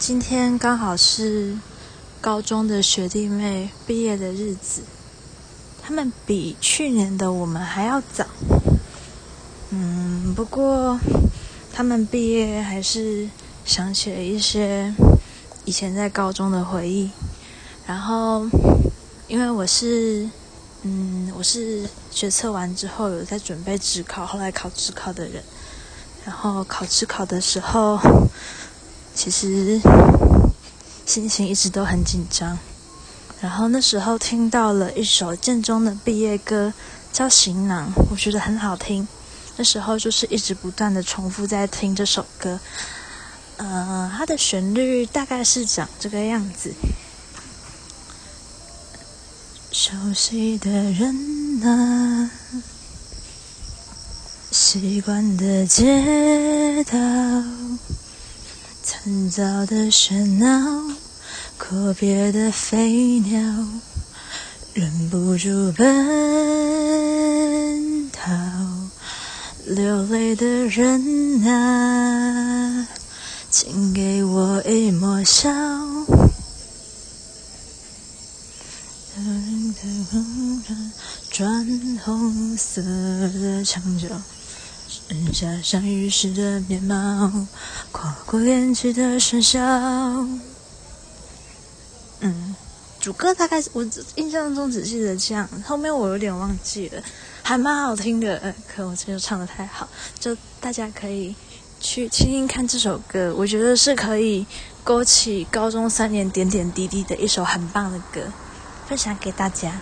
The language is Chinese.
今天刚好是高中的学弟妹毕业的日子，他们比去年的我们还要早。嗯，不过他们毕业还是想起了一些以前在高中的回忆。然后，因为我是嗯，我是学测完之后有在准备职考，后来考职考的人。然后考职考的时候。其实心情一直都很紧张，然后那时候听到了一首建中的毕业歌，叫《行囊》，我觉得很好听。那时候就是一直不断的重复在听这首歌，呃，它的旋律大概是长这个样子：熟悉的人啊，习惯的街道。晨早的喧闹，阔别的飞鸟，忍不住奔逃。流泪的人啊，请给我一抹笑。转红色的墙角。剩下相遇时的面貌，跨过连起的喧嚣。嗯，主歌大概我印象中只记得这样，后面我有点忘记了，还蛮好听的。可我这就唱的太好，就大家可以去听听看这首歌，我觉得是可以勾起高中三年点点滴滴的一首很棒的歌，分享给大家。